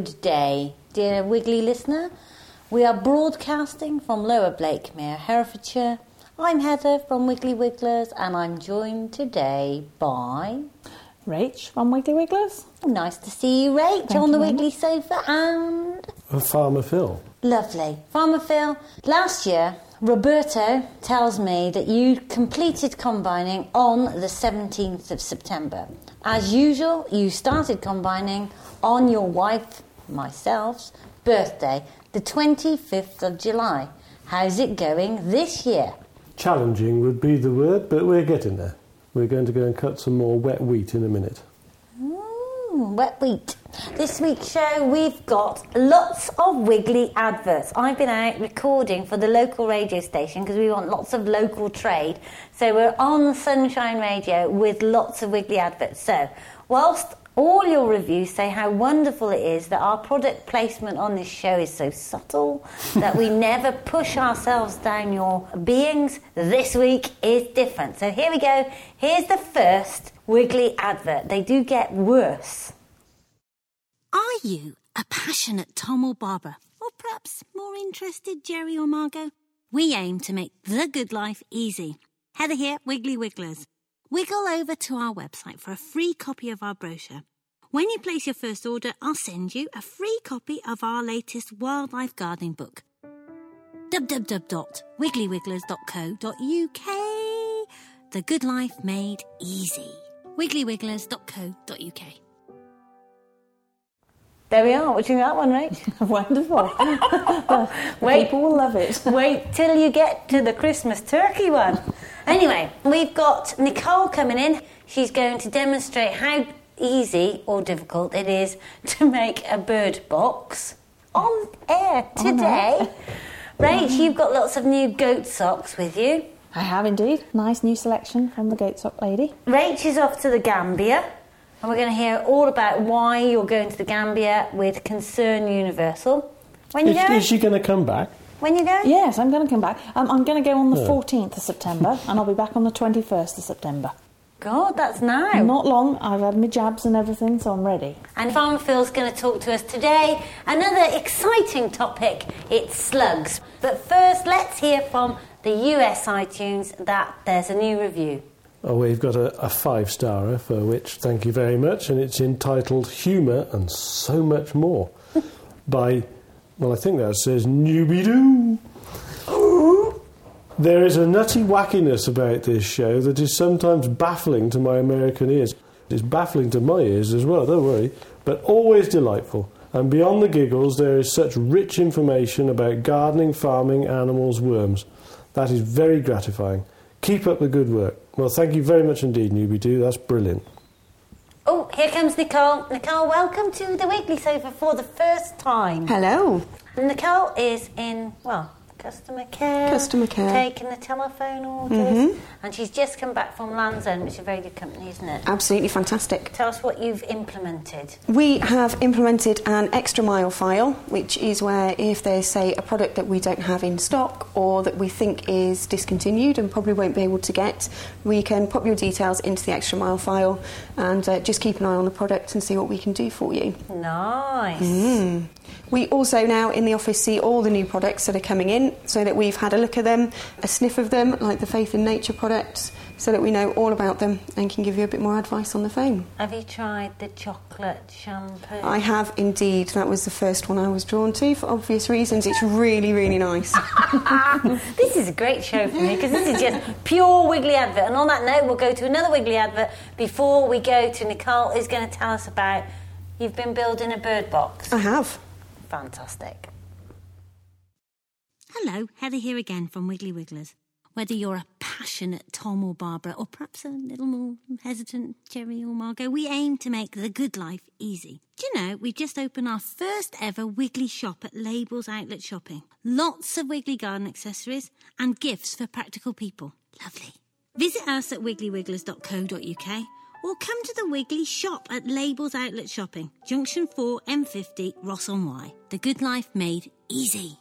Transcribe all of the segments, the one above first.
good day, dear Wiggly listener. We are broadcasting from Lower Blakemere, Herefordshire. I'm Heather from Wiggly Wigglers, and I'm joined today by. Rach from Wiggly Wigglers. Nice to see you, Rach, Thank on the you very Wiggly sofa, and. Farmer Phil. Lovely. Farmer Phil, last year, Roberto tells me that you completed combining on the 17th of September. As usual, you started combining on your wife, myself's, birthday, the 25th of July. How's it going this year? Challenging would be the word, but we're getting there. We're going to go and cut some more wet wheat in a minute. Mm, wet wheat. This week's show, we've got lots of Wiggly adverts. I've been out recording for the local radio station because we want lots of local trade. So we're on Sunshine Radio with lots of Wiggly adverts. So, whilst all your reviews say how wonderful it is that our product placement on this show is so subtle, that we never push ourselves down your beings, this week is different. So here we go. Here's the first Wiggly advert. They do get worse. Are you a passionate Tom or Barbara? Or perhaps more interested Jerry or Margot? We aim to make the good life easy. Heather here, Wiggly Wigglers. Wiggle over to our website for a free copy of our brochure. When you place your first order, I'll send you a free copy of our latest wildlife gardening book. www.wigglywigglers.co.uk The Good Life Made Easy. wigglywigglers.co.uk There we are. What do you think of that one, Rach? Wonderful. Wait. people will love it. Wait till you get to the Christmas turkey one. Anyway, we've got Nicole coming in. She's going to demonstrate how easy or difficult it is to make a bird box on air today. Rach, you've got lots of new goat socks with you. I have indeed. Nice new selection from the Goat Sock Lady. Rach is off to the Gambia, and we're going to hear all about why you're going to the Gambia with Concern Universal. When you Is, go? is she going to come back? When you go? Yes, I'm going to come back. Um, I'm going to go on the Yeah. 14th of September and I'll be back on the 21st of September. God, that's now. Not long. I've had my jabs and everything, so I'm ready. And Farmer Phil's going to talk to us today. Another exciting topic it's slugs. But first, let's hear from the US iTunes that there's a new review. Oh, we've got a, a five star for which thank you very much, and it's entitled Humour and So Much More by, well, I think that says Newbie Doo. There is a nutty wackiness about this show that is sometimes baffling to my American ears. It's baffling to my ears as well, don't worry, but always delightful. And beyond the giggles, there is such rich information about gardening, farming, animals, worms. That is very gratifying. Keep up the good work. Well, thank you very much indeed, Newbie Doo. That's brilliant. Oh, here comes Nicole. Nicole, welcome to the Wiggly Sofa for the first time. Hello. Nicole is in, well, customer care. Customer care. Taking the telephone orders. And she's just come back from Lands' End, which is a very good company, isn't it? Absolutely fantastic. Tell us what you've implemented. We have implemented an extra mile file, which is where if there's, say, a product that we don't have in stock or that we think is discontinued and probably won't be able to get, we can pop your details into the extra mile file and uh, just keep an eye on the product and see what we can do for you. Nice. We also now in the office see all the new products that are coming in so that we've had a look at them, a sniff of them, like the Faith in Nature products, so that we know all about them and can give you a bit more advice on the phone. Have you tried the chocolate shampoo? I have indeed. That was the first one I was drawn to for obvious reasons. It's really, really nice. This is a great show for me because this is just pure Wiggly advert. And on that note, we'll go to another Wiggly advert before we go to Nicole, who's going to tell us about you've been building a bird box. I have. Fantastic. Hello, Heather here again from Wiggly Wigglers. Whether you're a passionate Tom or Barbara, or perhaps a little more hesitant Jerry or Margot, we aim to make the good life easy. Do you know, we've just opened our first ever Wiggly shop at Labels Outlet Shopping. Lots of Wiggly garden accessories and gifts for practical people. Lovely. Visit us at wigglywigglers.co.uk or come to the Wiggly shop at Labels Outlet Shopping, Junction 4 M50, Ross on Wye. The good life made easy.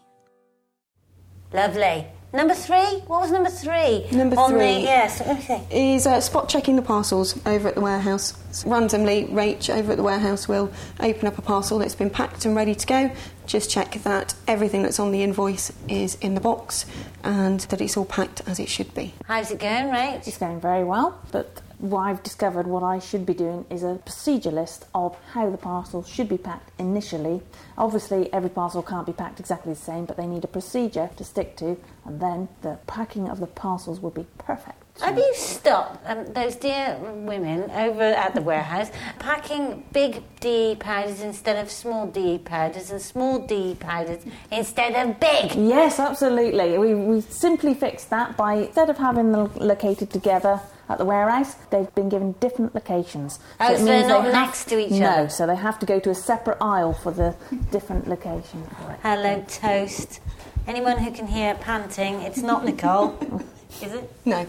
Lovely. Number three? What was number three? Number On three. The, yes, okay. is uh, spot checking the parcels over at the warehouse. Randomly, Rach over at the warehouse will open up a parcel that's been packed and ready to go. Just check that everything that's on the invoice is in the box and that it's all packed as it should be. How's it going, Rach? It's going very well, but what I've discovered what I should be doing is a procedure list of how the parcel should be packed initially. Obviously, every parcel can't be packed exactly the same, but they need a procedure to stick to, and then the packing of the parcels will be perfect. Have you stopped um, those dear women over at the warehouse packing big D powders instead of small D powders and small D powders instead of big? Yes, absolutely. We, we simply fixed that by instead of having them located together at the warehouse, they've been given different locations. Oh, it so they're not they have- next to each no, other? so they have to go to a separate aisle for the different location. Hello, toast. Anyone who can hear panting, it's not Nicole, is it? No.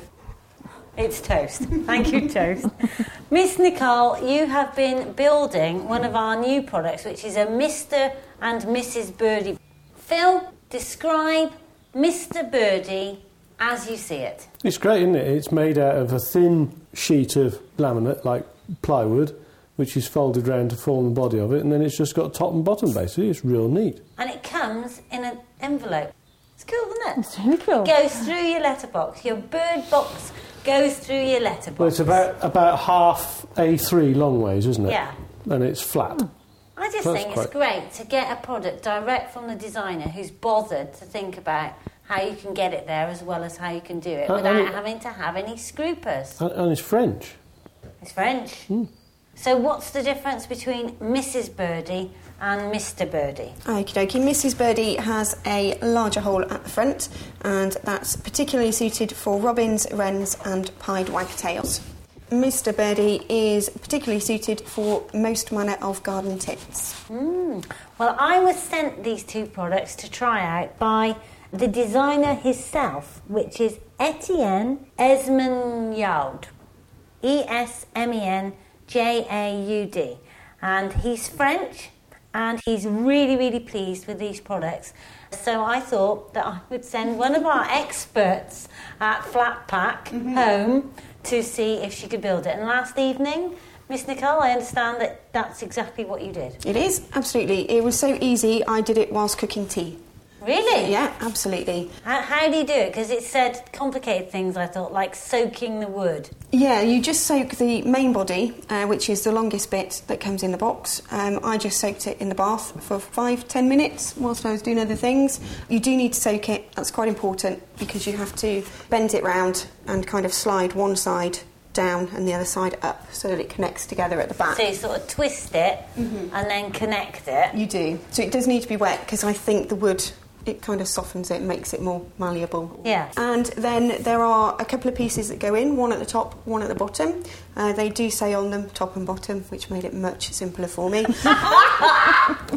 It's toast. Thank you, toast. Miss Nicole, you have been building one of our new products, which is a Mr. and Mrs. Birdie. Phil, describe Mr. Birdie as you see it. It's great, isn't it? It's made out of a thin sheet of laminate, like plywood, which is folded round to form the body of it, and then it's just got top and bottom basically. It's real neat. And it comes in an envelope. It's cool, isn't it? It's really cool. It goes through your letterbox. Your bird box goes through your letterbox. Well, it's about about half A3 long ways, isn't it? Yeah. And it's flat. I just That's think it's great to get a product direct from the designer who's bothered to think about how you can get it there as well as how you can do it Uh, without and- having to have any scrupers. And, and it's French. It's French. Hmm. So what's the difference between Mrs. Birdie and Mr. Birdie? Okie dokie. Mrs. Birdie has a larger hole at the front, and that's particularly suited for robins, wrens, and pied wagtails. Mr. Birdie is particularly suited for most manner of garden tips. Mm. Well, I was sent these two products to try out by the designer himself, which is Etienne Esmenjaud. E S M E N J A U D. And he's French and he's really, really pleased with these products. So I thought that I would send one of our experts at Flatpack mm-hmm. home to see if she could build it. And last evening, Miss Nicole, I understand that that's exactly what you did. It is, absolutely. It was so easy, I did it whilst cooking tea. Really? Yeah, absolutely. How, how do you do it? Because it said complicated things, I thought, like soaking the wood. Yeah, you just soak the main body, uh, which is the longest bit that comes in the box. Um, I just soaked it in the bath for five, ten minutes whilst I was doing other things. You do need to soak it, that's quite important because you have to bend it round and kind of slide one side down and the other side up so that it connects together at the back. So you sort of twist it and then connect it. You do. So it does need to be wet because I think the wood it kind of softens it makes it more malleable. Yeah. And then there are a couple of pieces that go in, one at the top, one at the bottom. Uh, they do say on them top and bottom, which made it much simpler for me.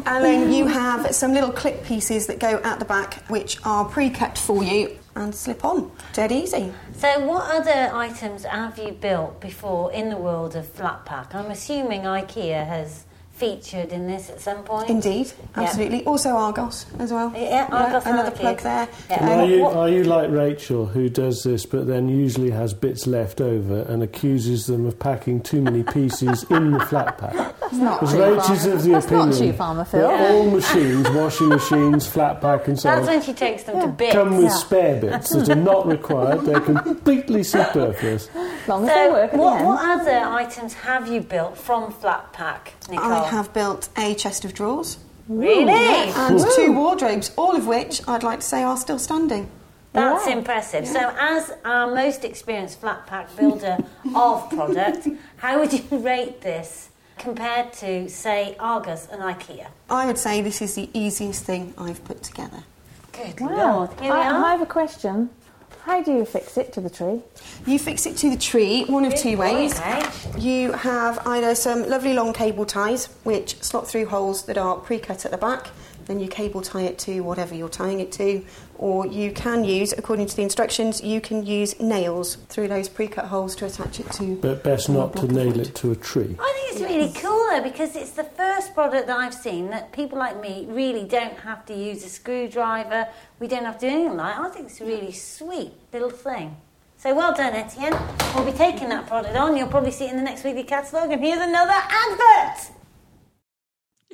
and then you have some little clip pieces that go at the back, which are pre-cut for you and slip on. Dead easy. So, what other items have you built before in the world of flat pack? I'm assuming IKEA has featured in this at some point. Indeed, Yeah. absolutely. Also Argos as well. Yeah, Argos and another plug there. Yeah. And Um, are, you, are you like Rachel, who does this but then usually has bits left over and accuses them of packing too many pieces in the flat pack? That's not Because true, Rach is Farmer. of the That's opinion not true, Farmer Phil. that all machines, washing machines, flat pack and so That's on, when she takes them to bits. come with Yeah. spare bits that are not required. They're completely superfluous. Long as they So, work at what, what other items have you built from flat pack, Nicole? I have built a chest of drawers. Really? and two wardrobes, all of which I'd like to say are still standing. That's Wow. impressive. So, as our most experienced flat pack builder of product, how would you rate this compared to, say, Argos and IKEA? I would say this is the easiest thing I've put together. Good Wow. lord! Here we I, are. I have a question. How do you fix it to the tree? You fix it to the tree one of two ways. Rach. You have either some lovely long cable ties which slot through holes that are pre-cut at the back. then you cable tie it to whatever you're tying it to, or you can use, according to the instructions, you can use nails through those pre-cut holes to attach it to. But best not to nail it to a tree. I think it's really cool though because it's the first product that I've seen that people like me really don't have to use a screwdriver. We don't have to do anything like. I think it's a really sweet little thing. So well done, Etienne. We'll be taking that product on. You'll probably see it in the next Wiggly catalogue. And here's another advert.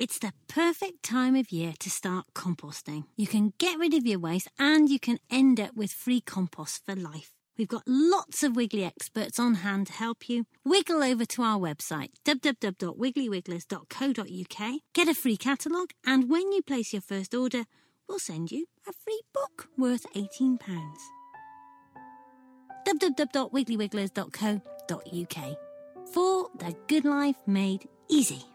It's the perfect time of year to start composting. You can get rid of your waste and you can end up with free compost for life. We've got lots of Wiggly experts on hand to help you. Wiggle over to our website, www.wigglywigglers.co.uk, get a free catalogue, and when you place your first order, we'll send you a free book worth £18. www.wigglywigglers.co.uk for the good life made easy.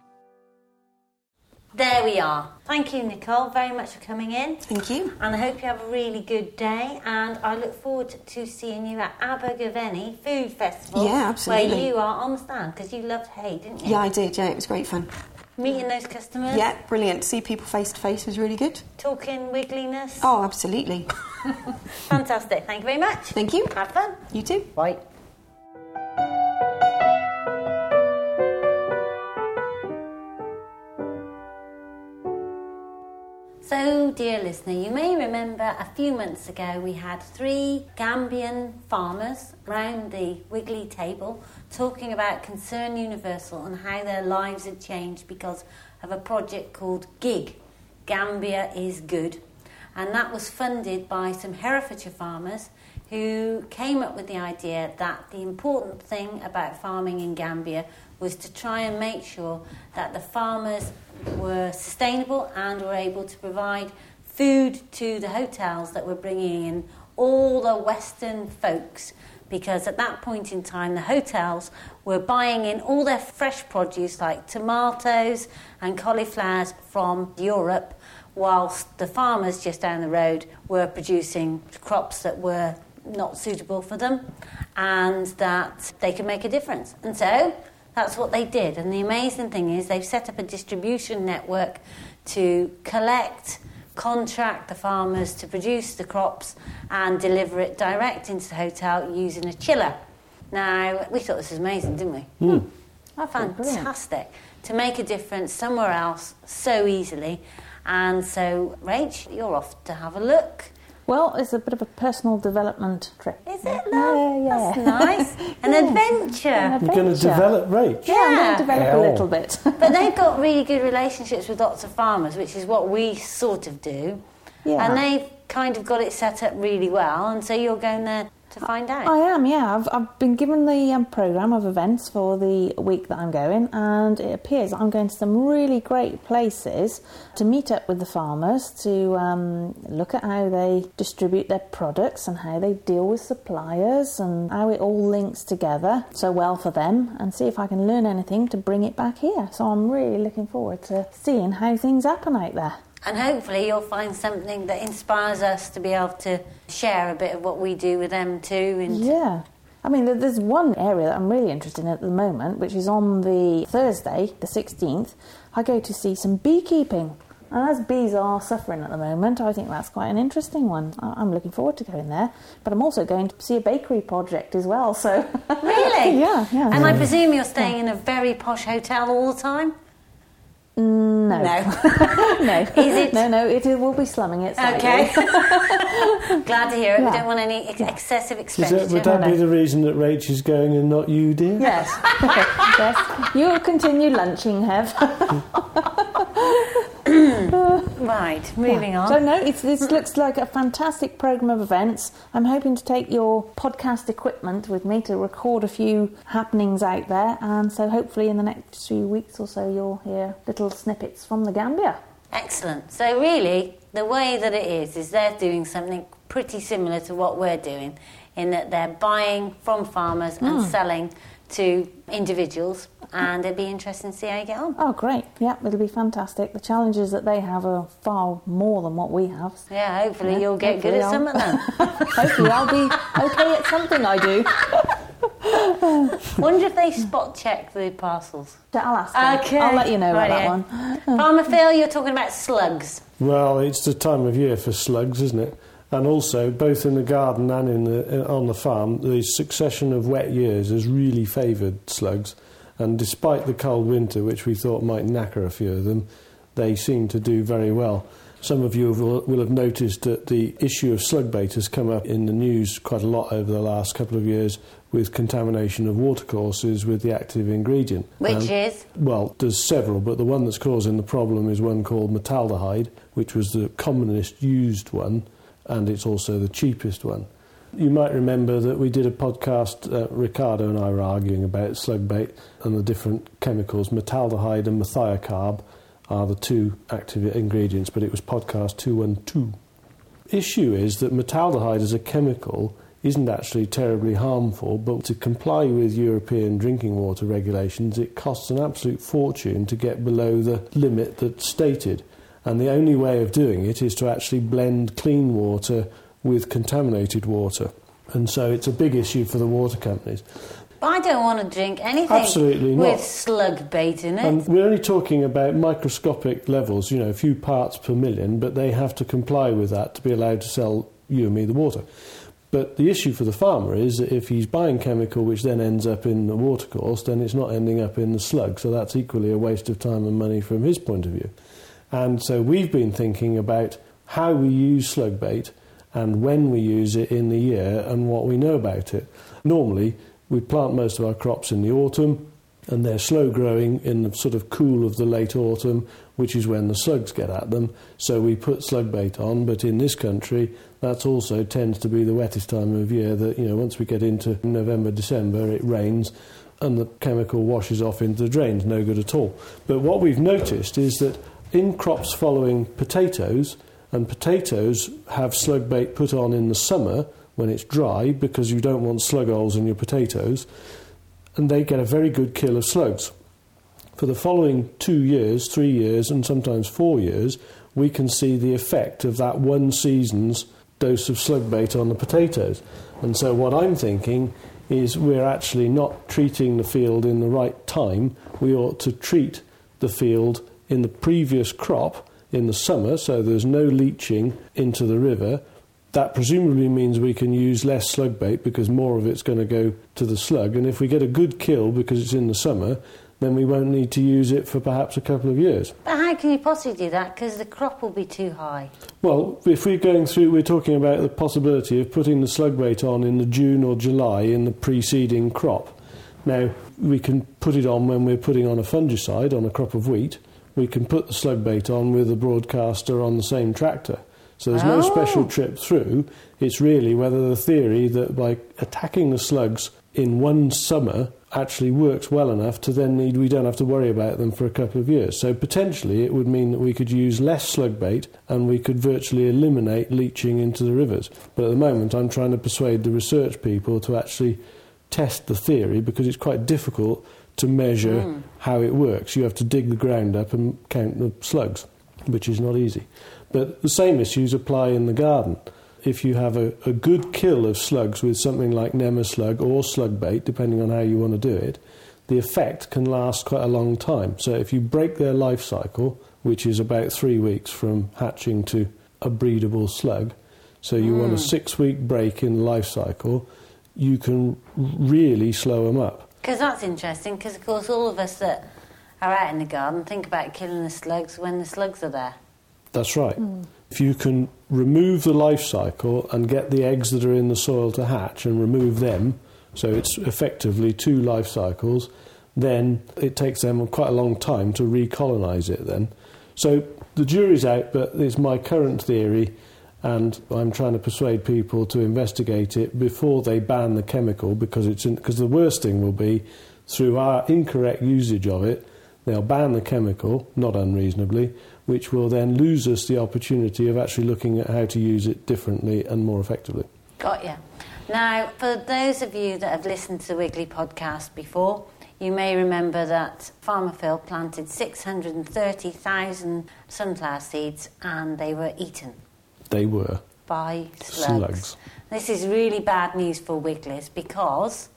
There we are. Thank you, Nicole, very much for coming in. Thank you. And I hope you have a really good day. And I look forward to seeing you at Abergavenny Food Festival. Yeah, absolutely. Where you are on the stand because you loved hay, didn't you? Yeah, I did. Yeah, it was great fun. Meeting those customers. Yeah, brilliant. See people face to face was really good. Talking wiggliness. Oh, absolutely. Fantastic. Thank you very much. Thank you. Have fun. You too. Bye. So, dear listener, you may remember a few months ago we had three Gambian farmers round the Wiggly table talking about Concern Universal and how their lives had changed because of a project called GIG Gambia is Good. And that was funded by some Herefordshire farmers who came up with the idea that the important thing about farming in Gambia was to try and make sure that the farmers were sustainable and were able to provide food to the hotels that were bringing in all the Western folks. Because at that point in time, the hotels were buying in all their fresh produce like tomatoes and cauliflowers from Europe, whilst the farmers just down the road were producing crops that were not suitable for them and that they could make a difference. And so that's what they did. And the amazing thing is, they've set up a distribution network to collect, contract the farmers to produce the crops and deliver it direct into the hotel using a chiller. Now, we thought this was amazing, didn't we? That's brilliant. Fantastic. To make a difference somewhere else so easily. And so, Rach, you're off to have a look. Well, it's a bit of a personal development trip. Is it? Yeah, Love? yeah. That's nice. An adventure. An You're going to develop Rach. Yeah, I'm going to develop Hell. a little bit. But they've got really good relationships with lots of farmers, which is what we sort of do. Yeah. And they've kind of got it set up really well, and so you're going there to find out. I am, yeah. I've, I've been given the um, programme of events for the week that I'm going, and it appears I'm going to some really great places to meet up with the farmers to um, look at how they distribute their products and how they deal with suppliers and how it all links together so well for them, and see if I can learn anything to bring it back here. So I'm really looking forward to seeing how things happen out there. And hopefully, you'll find something that inspires us to be able to share a bit of what we do with them too. And Yeah. I mean, there's one area that I'm really interested in at the moment, which is on the Thursday, the 16th. I go to see some beekeeping. And as bees are suffering at the moment, I think that's quite an interesting one. I- I'm looking forward to going there. But I'm also going to see a bakery project as well, so. Really? yeah, yeah. And I presume you're staying in a very posh hotel all the time? No. No. no. Is it- No, no, it will be slumming it slightly. Okay. Glad to hear it. We don't want any ex- excessive Is that, expenditure. would that No, be no. the reason that Rach is going and not you, dear? Yes. yes. You'll continue lunching, Hev. Right, moving Yeah. on. So no, it's, this looks like a fantastic program of events. I'm hoping to take your podcast equipment with me to record a few happenings out there, and so hopefully in the next few weeks or so you'll hear little snippets from the Gambia. Excellent. So, really, the way that it is, is they're doing something pretty similar to what we're doing, in that they're buying from farmers and Hmm. selling to individuals, and it'd be interesting to see how you get on. Oh, great! Yeah, it'll be fantastic. The challenges that they have are far more than what we have. Yeah, hopefully Yeah, you'll get good hopefully at some of them. Hopefully, I'll be okay at something I do. Wonder if they spot check the parcels. I'll ask them. Okay. I'll let you know about that Rightio. one. Farmer Phil, you're talking about slugs. Well, it's the time of year for slugs, isn't it? And also, both in the garden and in the, on the farm, the succession of wet years has really favoured slugs. And despite the cold winter, which we thought might knacker a few of them, they seem to do very well. Some of you will, will have noticed that the issue of slug bait has come up in the news quite a lot over the last couple of years with contamination of watercourses with the active ingredient. Which Um, is? well, there's several, but the one that's causing the problem is one called metaldehyde, which was the commonest used one, and it's also the cheapest one. You might remember that we did a podcast, uh, Ricardo and I were arguing about slug bait and the different chemicals. Metaldehyde and methiocarb are the two active ingredients, but it was podcast 212. Issue is that metaldehyde as a chemical isn't actually terribly harmful, but to comply with European drinking water regulations, it costs an absolute fortune to get below the limit that's stated. And the only way of doing it is to actually blend clean water with contaminated water. And so it's a big issue for the water companies. I don't want to drink anything Absolutely with not. slug bait in it. And we're only talking about microscopic levels, you know, a few parts per million, but they have to comply with that to be allowed to sell you and me the water. But the issue for the farmer is that if he's buying chemical which then ends up in the watercourse, then it's not ending up in the slug. So that's equally a waste of time and money from his point of view. And so we've been thinking about how we use slug bait and when we use it in the year and what we know about it. Normally, we plant most of our crops in the autumn and they're slow growing in the sort of cool of the late autumn, which is when the slugs get at them. So we put slug bait on, but in this country, that also tends to be the wettest time of year. That you know, once we get into November, December, it rains, and the chemical washes off into the drains. No good at all. But what we've noticed is that in crops following potatoes, and potatoes have slug bait put on in the summer when it's dry because you don't want slug holes in your potatoes and they get a very good kill of slugs. For the following two years, three years, and sometimes four years, we can see the effect of that one season's dose of slug bait on the potatoes. And so, what I'm thinking is we're actually not treating the field in the right time. We ought to treat the field in the previous crop in the summer, so there's no leaching into the river. That presumably means we can use less slug bait because more of it's going to go to the slug. And if we get a good kill because it's in the summer, then we won't need to use it for perhaps a couple of years. but how can you possibly do that? Because the crop will be too high. Well, if we're going through, we're talking about the possibility of putting the slug bait on in the June or July in the preceding crop. Now, we can put it on when we're putting on a fungicide on a crop of wheat. We can put the slug bait on with a broadcaster on the same tractor. So there's no Oh. special trip through. It's really whether the theory that by attacking the slugs in one summer actually works well enough to then need we don't have to worry about them for a couple of years. So potentially it would mean that we could use less slug bait and we could virtually eliminate leaching into the rivers. But at the moment I'm trying to persuade the research people to actually test the theory because it's quite difficult to measure hmm. how it works. You have to dig the ground up and count the slugs, which is not easy. But the same issues apply in the garden. If you have a, a good kill of slugs with something like Nemaslug or slug bait, depending on how you want to do it, the effect can last quite a long time. So if you break their life cycle, which is about three weeks from hatching to a breedable slug, so you want a hmm. six week break in the life cycle, you can really slow them up. Because that's interesting, because of course all of us that are out in the garden think about killing the slugs when the slugs are there. That's right. Hmm. If you can remove the life cycle and get the eggs that are in the soil to hatch and remove them, so it's effectively two life cycles, then it takes them quite a long time to recolonize it then. So the jury's out, but it's my current theory, and I'm trying to persuade people to investigate it before they ban the chemical because it's because the worst thing will be through our incorrect usage of it, they'll ban the chemical, not unreasonably, which will then lose us the opportunity of actually looking at how to use it differently and more effectively. Got you. Now, for those of you that have listened to the Wiggly podcast before, you may remember that Farmer Phil planted 630,000 sunflower seeds and they were eaten They were by slugs. slugs. This is really bad news for Wigglers because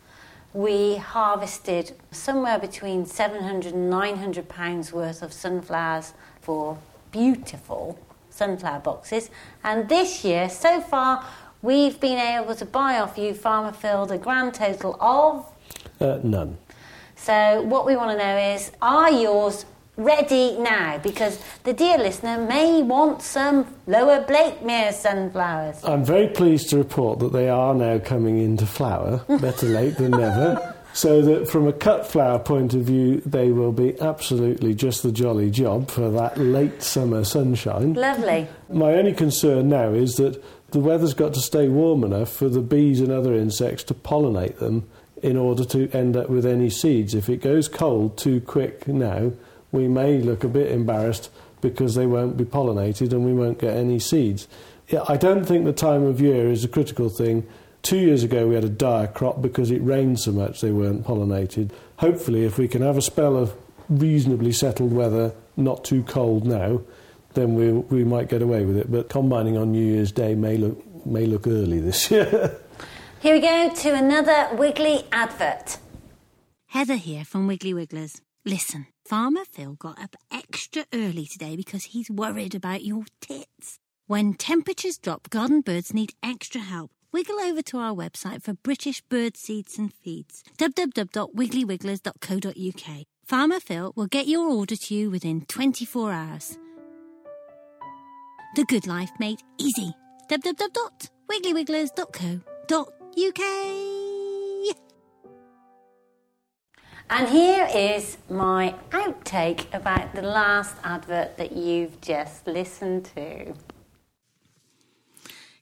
we harvested somewhere between 700 and 900 pounds worth of sunflowers for beautiful sunflower boxes. And this year, so far, we've been able to buy off you, Farmer Phil, a grand total of. Uh, none. So, what we want to know is are yours ready now? Because the dear listener may want some lower Blakemere sunflowers. I'm very pleased to report that they are now coming into flower, better late than never. So that from a cut flower point of view, they will be absolutely just the jolly job for that late summer sunshine. Lovely. My only concern now is that the weather's got to stay warm enough for the bees and other insects to pollinate them in order to end up with any seeds. If it goes cold too quick now, we may look a bit embarrassed because they won't be pollinated and we won't get any seeds. Yeah, I don't think the time of year is a critical thing. Two years ago, we had a dire crop because it rained so much they weren't pollinated. Hopefully, if we can have a spell of reasonably settled weather, not too cold now, then we, we might get away with it. But combining on New Year's Day may look, may look early this year. Here we go to another Wiggly advert. Heather here from Wiggly Wigglers. Listen, Farmer Phil got up extra early today because he's worried about your tits. When temperatures drop, garden birds need extra help. Wiggle over to our website for British bird seeds and feeds. www.wigglyWigglers.co.uk. Farmer Phil will get your order to you within 24 hours. The Good Life made easy. www.wigglyWigglers.co.uk. And here is my outtake about the last advert that you've just listened to.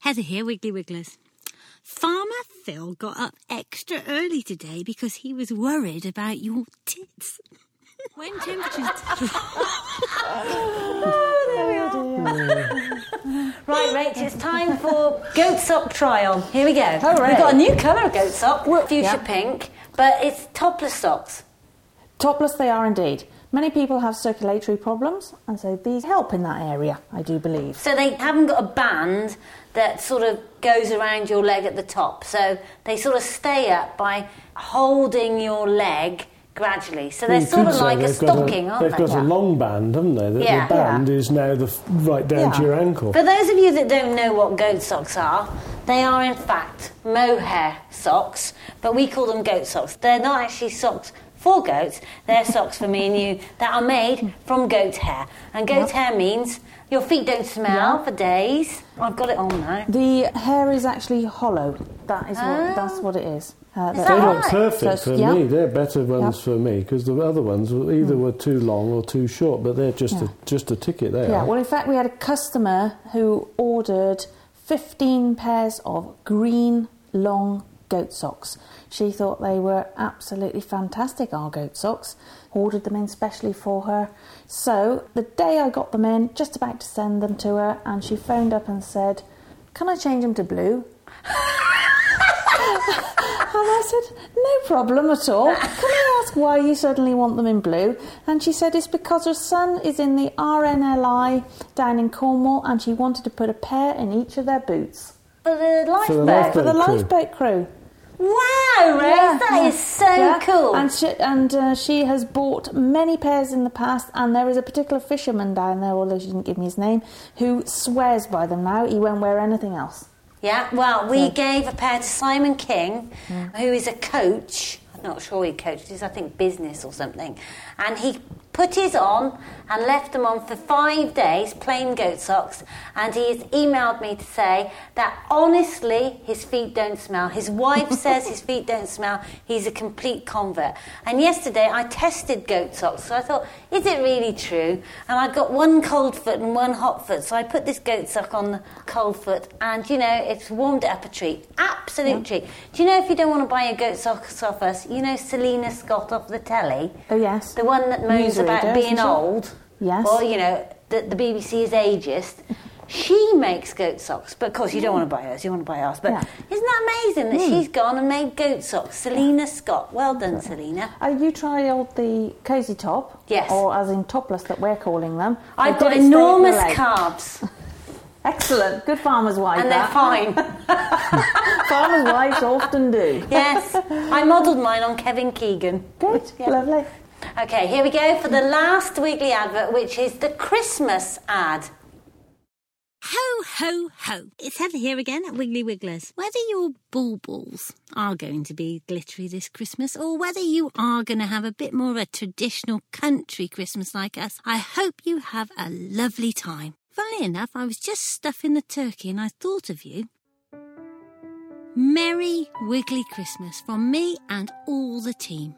Heather here, Wiggly Wigglers. Farmer Phil got up extra early today because he was worried about your tits. when temperatures Right, Rach, it's time for goat sock trial. Here we go. Hooray. We've got a new colour of goat sock, fuchsia yeah. pink, but it's topless socks. Topless they are indeed. Many people have circulatory problems, and so these help in that area, I do believe. So they haven't got a band that sort of goes around your leg at the top. So they sort of stay up by holding your leg gradually. So they're You sort of like a they've stocking, aren't They've they? got a long band, haven't they? The, Yeah. the band is now the right down to your ankle. For those of you that don't know what goat socks are, they are in fact mohair socks, but we call them goat socks. They're not actually socks for goats, they're socks for me and you that are made from goat hair. And goat hair means your feet don't smell for days. I've got it on now. The hair is actually hollow. That is what. That's what it is. Uh, Is that- that They right? look perfect So for it's- yeah. me. They're better ones Yeah. for me because the other ones were either were too long or too short, but they're just Yeah. a just a ticket. There. Yeah, are. well, in fact, we had a customer who ordered 15 pairs of green long goat socks. She thought they were absolutely fantastic, our goat socks. Ordered them in specially for her. So, the day I got them in, just about to send them to her, and she phoned up and said, Can I change them to blue? And I said, No problem at all. Can I ask why you suddenly want them in blue? And she said, It's because her son is in the RNLI down in Cornwall and she wanted to put a pair in each of their boots. For the lifeboat. For the lifeboat crew. Wow, Rose, that is so Yeah. cool. And she, and uh, she has bought many pairs in the past, and there is a particular fisherman down there, although she didn't give me his name, who swears by them now. He won't wear anything else. Yeah, well, we gave a pair to Simon King, who is a coach. I'm not sure he coaches, I think business or something. And he put his on and left them on for five days, plain goat socks. And he has emailed me to say that honestly, his feet don't smell. His wife says his feet don't smell. He's a complete convert. And yesterday I tested goat socks, so I thought, is it really true? And I got one cold foot and one hot foot, so I put this goat sock on the cold foot, and you know, it's warmed up a treat. Absolute treat. Do you know if you don't want to buy your goat socks off us, you know Selina Scott off the telly? Oh, yes. The one that moans about being old. Yes. Or, you know, that the BBC is ageist. She makes goat socks, but of course you don't want to buy hers, you want to buy ours. But Yeah. isn't that amazing that she's gone and made goat socks? Selina Scott. Well done, Selina. Uh, you tried the cozy top, Yes. or as in topless that we're calling them. I've got did stay at the enormous calves, Excellent, good farmer's wife. and they're fine. Farmers' wives often do. Yes, I modelled mine on Kevin Keegan. Good, Yeah. lovely. Okay, here we go for the last Wiggly advert, which is the Christmas ad. Ho, ho, ho. It's Heather here again at Wiggly Wigglers. Whether your baubles are going to be glittery this Christmas or whether you are going to have a bit more of a traditional country Christmas like us, I hope you have a lovely time. Funnily enough, I was just stuffing the turkey and I thought of you. Merry Wiggly Christmas from me and all the team.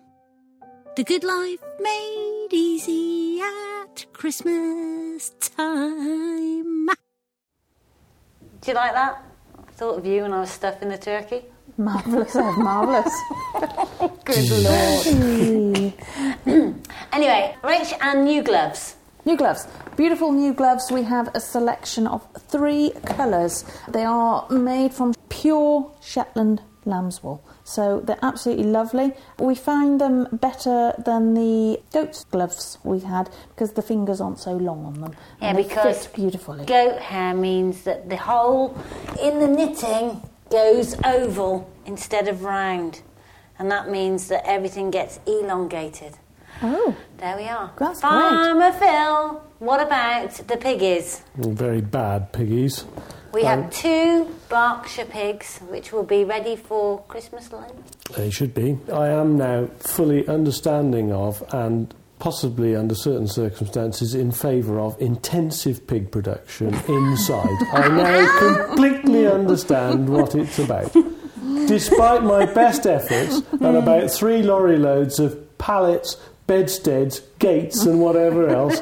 The good life made easy at Christmas time. Do you like that? I thought of you when I was stuffing the turkey. Marvellous, Ed, marvellous. Good lord. anyway, Rich and new gloves. New gloves. Beautiful new gloves. We have a selection of three colours. They are made from pure Shetland lamb's wool. So they're absolutely lovely. We find them better than the goat's gloves we had because the fingers aren't so long on them. Yeah, and they because fit beautifully. Goat hair means that the hole in the knitting goes oval instead of round. And that means that everything gets elongated. oh, There we are. That's Farmer Phil, what about the piggies? Very bad piggies. We Um, have two Berkshire pigs, which will be ready for Christmas lunch. They should be. I am now fully understanding of and possibly under certain circumstances in favour of intensive pig production inside. I now completely understand what it's about. Despite my best efforts and about three lorry loads of pallets, bedsteads, gates, and whatever else,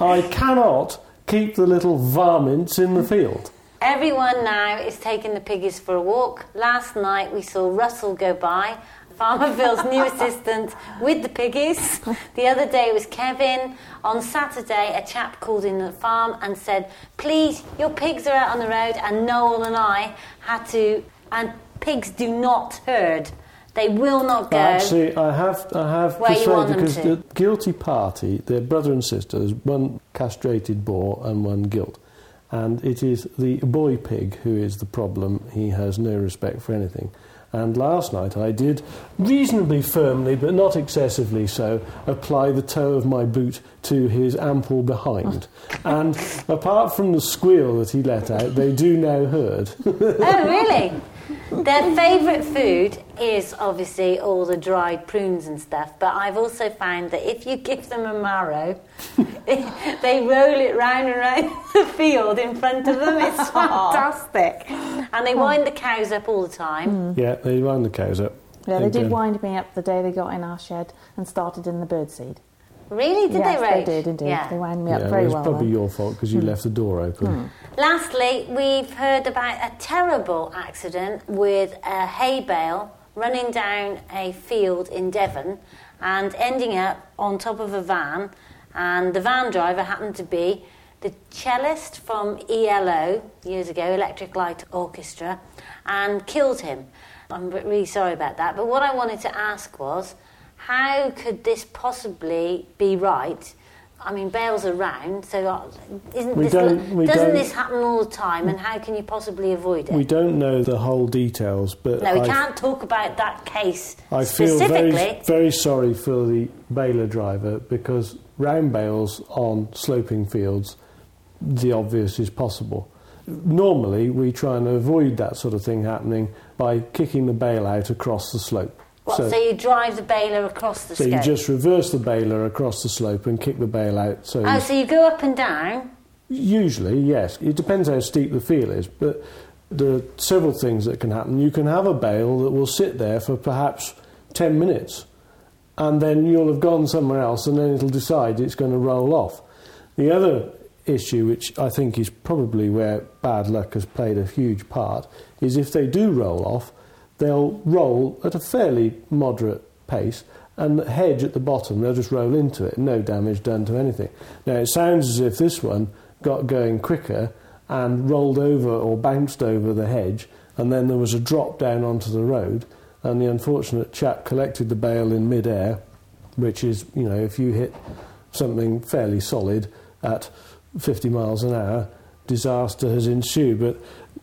I cannot keep the little varmints in the field. Everyone now is taking the piggies for a walk. Last night we saw Russell go by, Farmer Phil's new assistant, with the piggies. The other day it was Kevin. On Saturday, a chap called in the farm and said, Please, your pigs are out on the road. And Noel and I had to, and pigs do not herd. They will not go. Actually, I have, I have Where you persuaded want them because to. the guilty party, they're brother and sister. There's one castrated boar and one gilt, and it is the boy pig who is the problem. He has no respect for anything. And last night I did reasonably firmly, but not excessively so, apply the toe of my boot to his ample behind. and apart from the squeal that he let out, they do now herd. Oh, really? Their favourite food is obviously all the dried prunes and stuff, but I've also found that if you give them a marrow, they roll it round and round the field in front of them. It's fantastic. And they wind the cows up all the time. Hmm. yeah, they wind the cows up. yeah, they did wind me up the day they got in our shed and started in the birdseed. Really? Did yes, they roach? did indeed. Yeah. They wound me up Yeah, very it's well. probably then. your fault because you hmm. left the door open. Hmm. Lastly, we've heard about a terrible accident with a hay bale running down a field in Devon and ending up on top of a van. And the van driver happened to be the cellist from ELO years ago, Electric Light Orchestra, and killed him. I'm really sorry about that. But what I wanted to ask was, how could this possibly be right? I mean, bales are round, so uh, isn't We this don't- doesn't this happen all the time? And how can you possibly avoid it? We don't know the whole details, but no, we I, can't talk about that case I feel very, very sorry for the baler driver because round bales on sloping fields, the obvious is possible. Normally, we try and avoid that sort of thing happening by kicking the bale out across the slope. What, so, you drive the baler across the slope. so you just reverse the baler across the slope and kick the bale out. So Oh, so you go up and down. Usually, yes. It depends how steep the field is, but there are several things that can happen. You can have a bale that will sit there for perhaps 10 minutes, and then you'll have gone somewhere else, and then it'll decide it's going to roll off. The other issue, which I think is probably where bad luck has played a huge part, is if they do roll off, they'll roll at a fairly moderate pace, and the hedge at the bottom, they'll just roll into it, no damage done to anything. Now, it sounds as if this one got going quicker and rolled over or bounced over the hedge, and then there was a drop down onto the road, and the unfortunate chap collected the bale in mid-air, which is, you know, if you hit something fairly solid at 50 miles an hour, disaster has ensued. But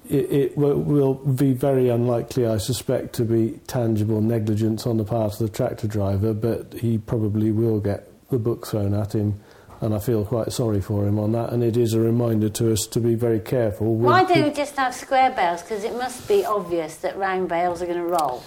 it, it will, will be very unlikely, I suspect, to be tangible negligence on the part of the tractor driver, but he probably will get the book thrown at him. And I feel quite sorry for him on that. And it is a reminder to us to be very careful. Why don't we just have square bales? Because it must be obvious that round bales are going to roll.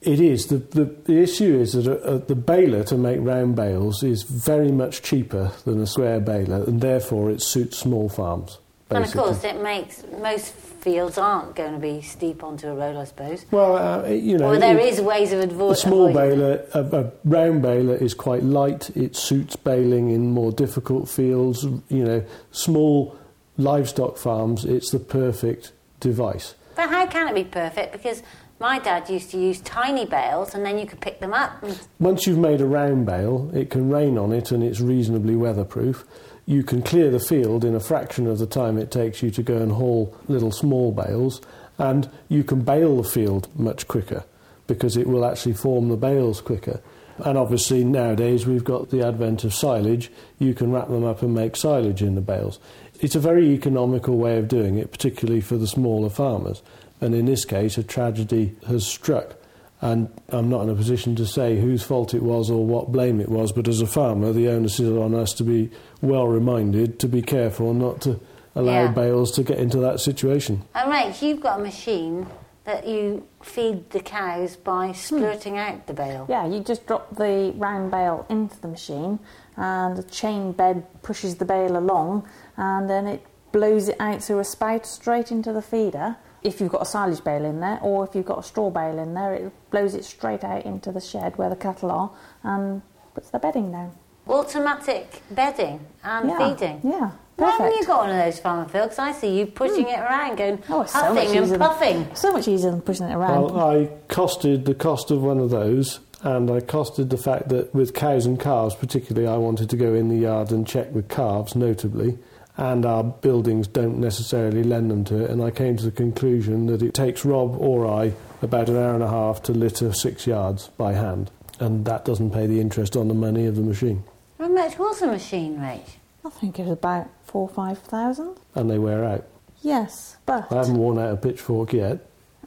It is. The, the, the issue is that a, a, the baler to make round bales is very much cheaper than a square baler, and therefore it suits small farms. And of course, it makes most fields aren't going to be steep onto a road, I suppose. Well, uh, you know, Or there it- is ways of avo- a small avoiding baler, a, a round baler is quite light. It suits baling in more difficult fields. You know, small livestock farms, it's the perfect device. But how can it be perfect? Because my dad used to use tiny bales, and then you could pick them up. And Once you've made a round bale, it can rain on it and it's reasonably weatherproof. You can clear the field in a fraction of the time it takes you to go and haul little small bales, and you can bale the field much quicker because it will actually form the bales quicker. And obviously, nowadays we've got the advent of silage. You can wrap them up and make silage in the bales. It's a very economical way of doing it, particularly for the smaller farmers. And in this case, a tragedy has struck. And I'm not in a position to say whose fault it was or what blame it was, but as a farmer, the onus is on us to be well reminded to be careful not to allow Yeah. bales to get into that situation. And Rach, you've got a machine that you feed the cows by hmm. splurting out the bale. Yeah, you just drop the round bale into the machine, and the chain bed pushes the bale along, and then it blows it out through a spout straight into the feeder. If you've got a silage bale in there, or if you've got a straw bale in there, it blows it straight out into the shed where the cattle are and puts the bedding down. Automatic bedding and yeah. feeding. Yeah, Why haven't you got one of those farmer Phil? Because I see you pushing hmm. it around, going Oh, it's so much huffing easier and than- puffing. So much easier than pushing it around. Well, I costed the cost of one of those, and I costed the fact that with cows and calves, particularly, I wanted to go in the yard and check with calves, notably, and our buildings don't necessarily lend them to it. And I came to the conclusion that it takes Rob or I about an hour and a half to litter six yards by hand, and that doesn't pay the interest on the money of the machine, How much was a machine, Rach? I think it was about four or five thousand. and they wear out. Yes, but I haven't worn out a pitchfork yet.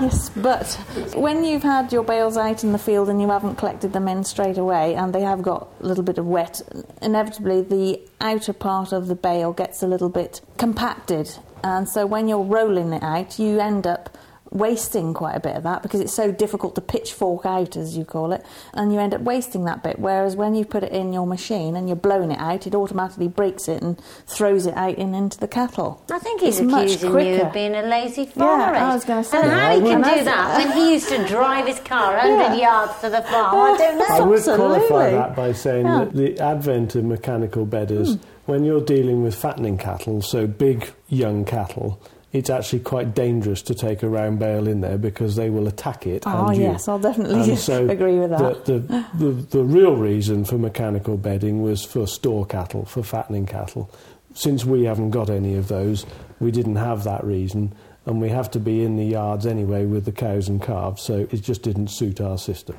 Yes, but when you've had your bales out in the field and you haven't collected them in straight away and they have got a little bit of wet, inevitably the outer part of the bale gets a little bit compacted. And so when you're rolling it out, you end up wasting quite a bit of that because it's so difficult to pitchfork out, as you call it, and you end up wasting that bit. Whereas when you put it in your machine and you're blowing it out, it automatically breaks it and throws it out and into the cattle. I think he's It's much accusing you of being a lazy farmer. Yeah, I was gonna say And that. how I he can do that when he used to drive his car 100 Yeah. yards to the farm, I don't know. I would Absolutely. qualify that by saying Yeah. that the advent of mechanical bedders, hmm. when you're dealing with fattening cattle, so big young cattle, it's actually quite dangerous to take a round bale in there because they will attack it. Oh, and you. yes, I'll definitely so agree with that. The, the, the, the real reason for mechanical bedding was for store cattle, for fattening cattle. Since we haven't got any of those, we didn't have that reason, and we have to be in the yards anyway with the cows and calves, so it just didn't suit our system.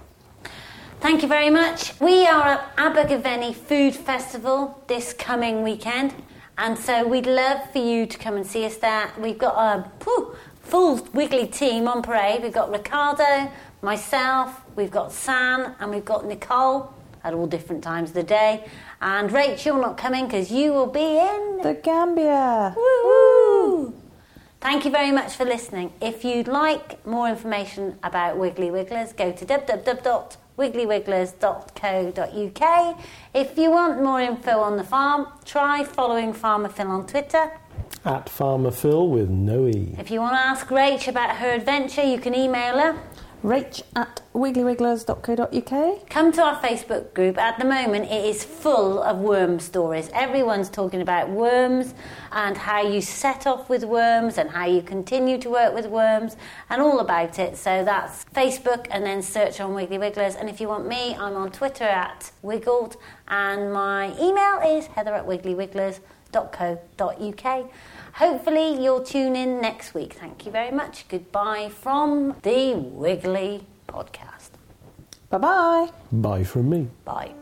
Thank you very much. We are at Abergavenny Food Festival this coming weekend, and so we'd love for you to come and see us there. We've got a phew, full Wiggly team on parade. We've got Ricardo, myself, we've got Sam, and we've got Nicole at all different times of the day. And Rachel not coming because you will be in The Gambia. Woo-hoo! Thank you very much for listening. If you'd like more information about Wiggly Wigglers, go to www.wigglyWigglers.co.uk. If you want more info on the farm, try following Farmer Phil on Twitter. At Farmer Phil with no E. If you want to ask Rach about her adventure, you can email her. Rach at wigglywigglers.co.uk. Come to our Facebook group. At the moment, it is full of worm stories. Everyone's talking about worms and how you set off with worms and how you continue to work with worms and all about it. So that's Facebook and then search on Wiggly Wigglers. And if you want me, I'm on Twitter at Wiggled and my email is heather at wigglyWigglers.co.uk. Hopefully, you'll tune in next week. Thank you very much. Goodbye from the Wiggly Podcast. Bye bye. Bye from me. Bye.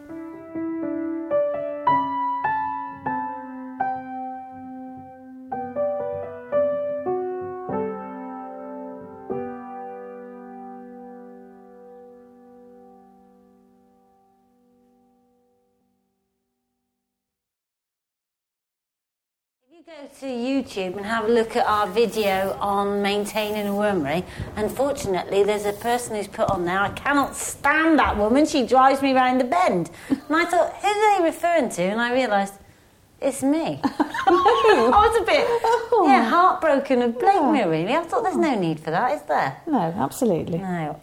To YouTube and have a look at our video on maintaining a wormery. Unfortunately, there's a person who's put on there, I cannot stand that woman, she drives me round the bend. And I thought, who are they referring to? And I realised, it's me. I was a bit, yeah, oh. heartbroken and blame me really. I thought there's no need for that, is there? No, absolutely. No.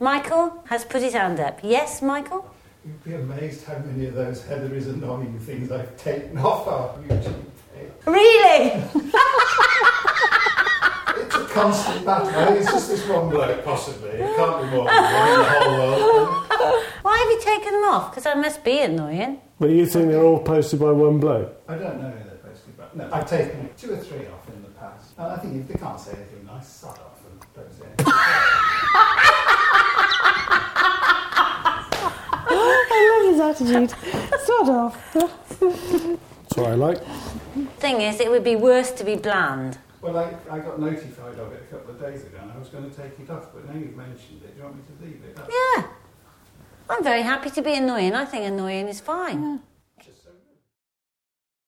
Michael has put his hand up. Yes, Michael? You'd be amazed how many of those Heather is annoying things I've taken off our YouTube page. Really? It's a constant battle. It's just this one bloke, possibly. It can't be more than one in the whole world. Why have you taken them off? Because I must be annoying. But you think they're all posted by one bloke? I don't know who they're posted, by. no, I've taken two or three off in the past. And I think if they can't say anything nice, sod off and don't say anything. I love his attitude. Sort of. That's what I like. Thing is, it would be worse to be bland. Well, I, I got notified of it a couple of days ago and I was going to take it off, but now you've mentioned it, do you want me to leave it? Yeah. I'm very happy to be annoying. I think annoying is fine.